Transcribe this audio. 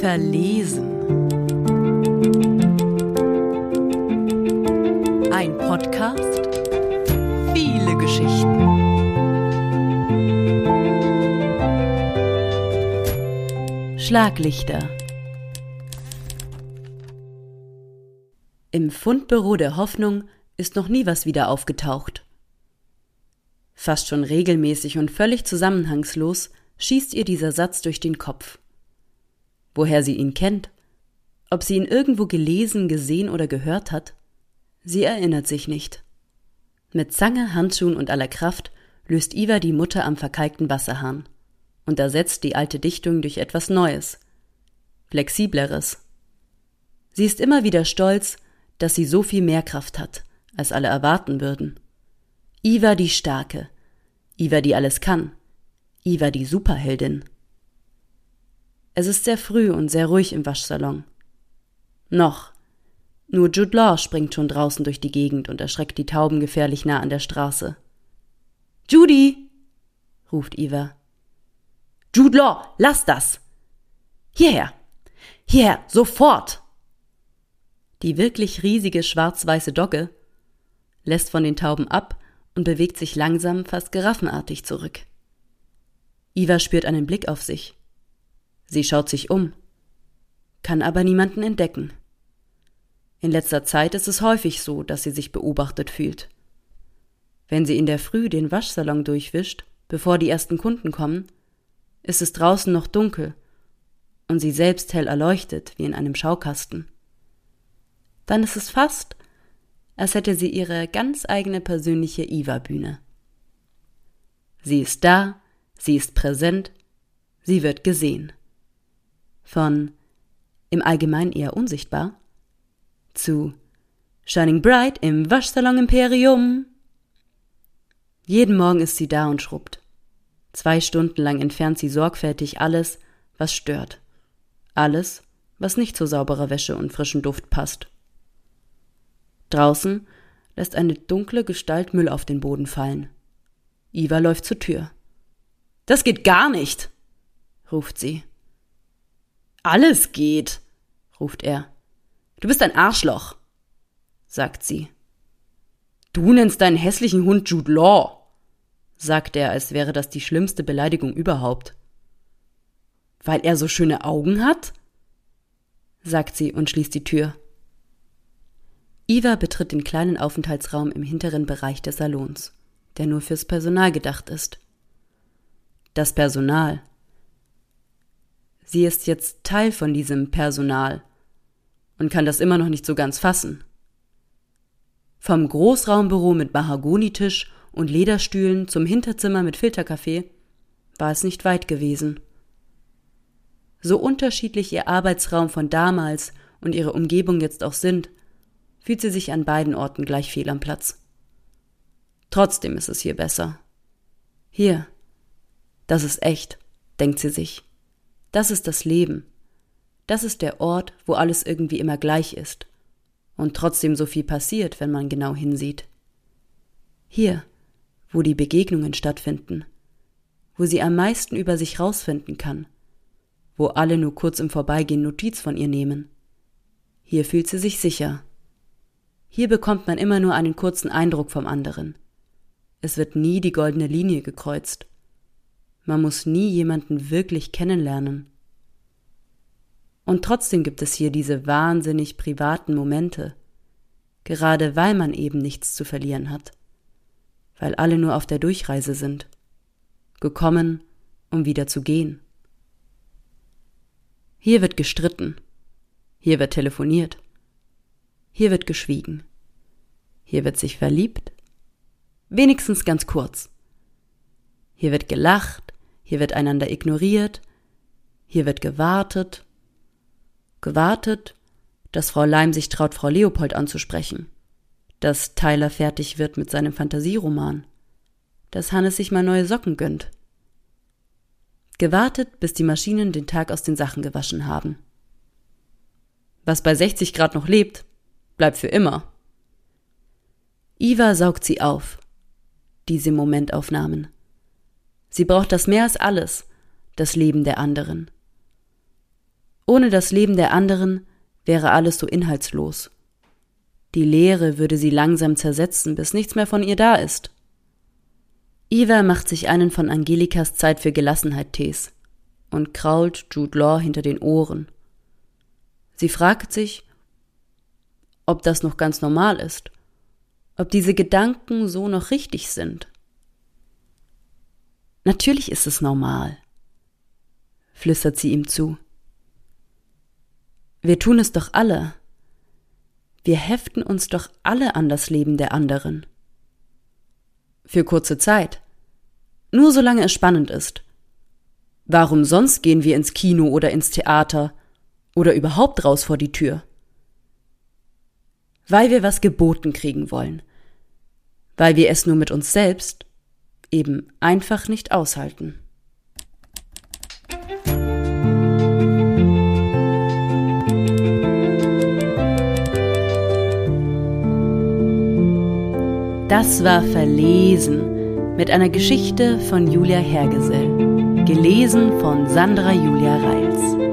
Verlesen. Ein Podcast. Viele Geschichten. Schlaglichter. Im Fundbüro der Hoffnung ist noch nie was wieder aufgetaucht. Fast schon regelmäßig und völlig zusammenhangslos schießt ihr dieser Satz durch den Kopf. Woher sie ihn kennt, ob sie ihn irgendwo gelesen, gesehen oder gehört hat, sie erinnert sich nicht. Mit Zange, Handschuhen und aller Kraft löst Iva die Mutter am verkalkten Wasserhahn und ersetzt die alte Dichtung durch etwas Neues, flexibleres. Sie ist immer wieder stolz, dass sie so viel mehr Kraft hat, als alle erwarten würden. Iva die Starke, Iva die alles kann, Iva die Superheldin. Es ist sehr früh und sehr ruhig im Waschsalon. Noch. Nur Jude Law springt schon draußen durch die Gegend und erschreckt die Tauben gefährlich nah an der Straße. Judy! ruft Eva. Jude Law, lass das! Hierher! Hierher, sofort! Die wirklich riesige schwarz-weiße Dogge lässt von den Tauben ab und bewegt sich langsam, fast giraffenartig zurück. Iva spürt einen Blick auf sich. Sie schaut sich um, kann aber niemanden entdecken. In letzter Zeit ist es häufig so, dass sie sich beobachtet fühlt. Wenn sie in der Früh den Waschsalon durchwischt, bevor die ersten Kunden kommen, ist es draußen noch dunkel und sie selbst hell erleuchtet wie in einem Schaukasten. Dann ist es fast, als hätte sie ihre ganz eigene persönliche Iva-Bühne. Sie ist da, sie ist präsent, sie wird gesehen. Von im Allgemeinen eher unsichtbar zu Shining Bright im Waschsalon Imperium. Jeden Morgen ist sie da und schrubbt. Zwei Stunden lang entfernt sie sorgfältig alles, was stört. Alles, was nicht zu sauberer Wäsche und frischen Duft passt. Draußen lässt eine dunkle Gestalt Müll auf den Boden fallen. Iva läuft zur Tür. Das geht gar nicht, ruft sie. Alles geht, ruft er. Du bist ein Arschloch, sagt sie. Du nennst deinen hässlichen Hund Jude Law, sagt er, als wäre das die schlimmste Beleidigung überhaupt. Weil er so schöne Augen hat? sagt sie und schließt die Tür. Iva betritt den kleinen Aufenthaltsraum im hinteren Bereich des Salons, der nur fürs Personal gedacht ist. Das Personal. Sie ist jetzt Teil von diesem Personal und kann das immer noch nicht so ganz fassen. Vom Großraumbüro mit Mahagonitisch und Lederstühlen zum Hinterzimmer mit Filterkaffee war es nicht weit gewesen. So unterschiedlich ihr Arbeitsraum von damals und ihre Umgebung jetzt auch sind, fühlt sie sich an beiden Orten gleich fehl am Platz. Trotzdem ist es hier besser. Hier. Das ist echt, denkt sie sich. Das ist das Leben. Das ist der Ort, wo alles irgendwie immer gleich ist. Und trotzdem so viel passiert, wenn man genau hinsieht. Hier, wo die Begegnungen stattfinden. Wo sie am meisten über sich rausfinden kann. Wo alle nur kurz im Vorbeigehen Notiz von ihr nehmen. Hier fühlt sie sich sicher. Hier bekommt man immer nur einen kurzen Eindruck vom anderen. Es wird nie die goldene Linie gekreuzt. Man muss nie jemanden wirklich kennenlernen. Und trotzdem gibt es hier diese wahnsinnig privaten Momente, gerade weil man eben nichts zu verlieren hat, weil alle nur auf der Durchreise sind, gekommen, um wieder zu gehen. Hier wird gestritten, hier wird telefoniert, hier wird geschwiegen. Hier wird sich verliebt. Wenigstens ganz kurz. Hier wird gelacht, hier wird einander ignoriert, hier wird gewartet. Gewartet, dass Frau Leim sich traut, Frau Leopold anzusprechen. Dass Tyler fertig wird mit seinem Fantasieroman. Dass Hannes sich mal neue Socken gönnt. Gewartet, bis die Maschinen den Tag aus den Sachen gewaschen haben. Was bei 60 Grad noch lebt, bleibt für immer. Iva saugt sie auf, diese Momentaufnahmen. Sie braucht das mehr als alles, das Leben der anderen. Ohne das Leben der anderen wäre alles so inhaltslos. Die Leere würde sie langsam zersetzen, bis nichts mehr von ihr da ist. Eva macht sich einen von Angelikas Zeit für Gelassenheit Tees und krault Jude Law hinter den Ohren. Sie fragt sich, ob das noch ganz normal ist, ob diese Gedanken so noch richtig sind. Natürlich ist es normal, flüstert sie ihm zu. Wir tun es doch alle. Wir heften uns doch alle an das Leben der anderen. Für kurze Zeit. Nur solange es spannend ist. Warum sonst gehen wir ins Kino oder ins Theater oder überhaupt raus vor die Tür? Weil wir was geboten kriegen wollen. Weil wir es nur mit uns selbst eben einfach nicht aushalten. Das war Verlesen mit einer Geschichte von Julia Hergesell, gelesen von Sandra Julia Reils.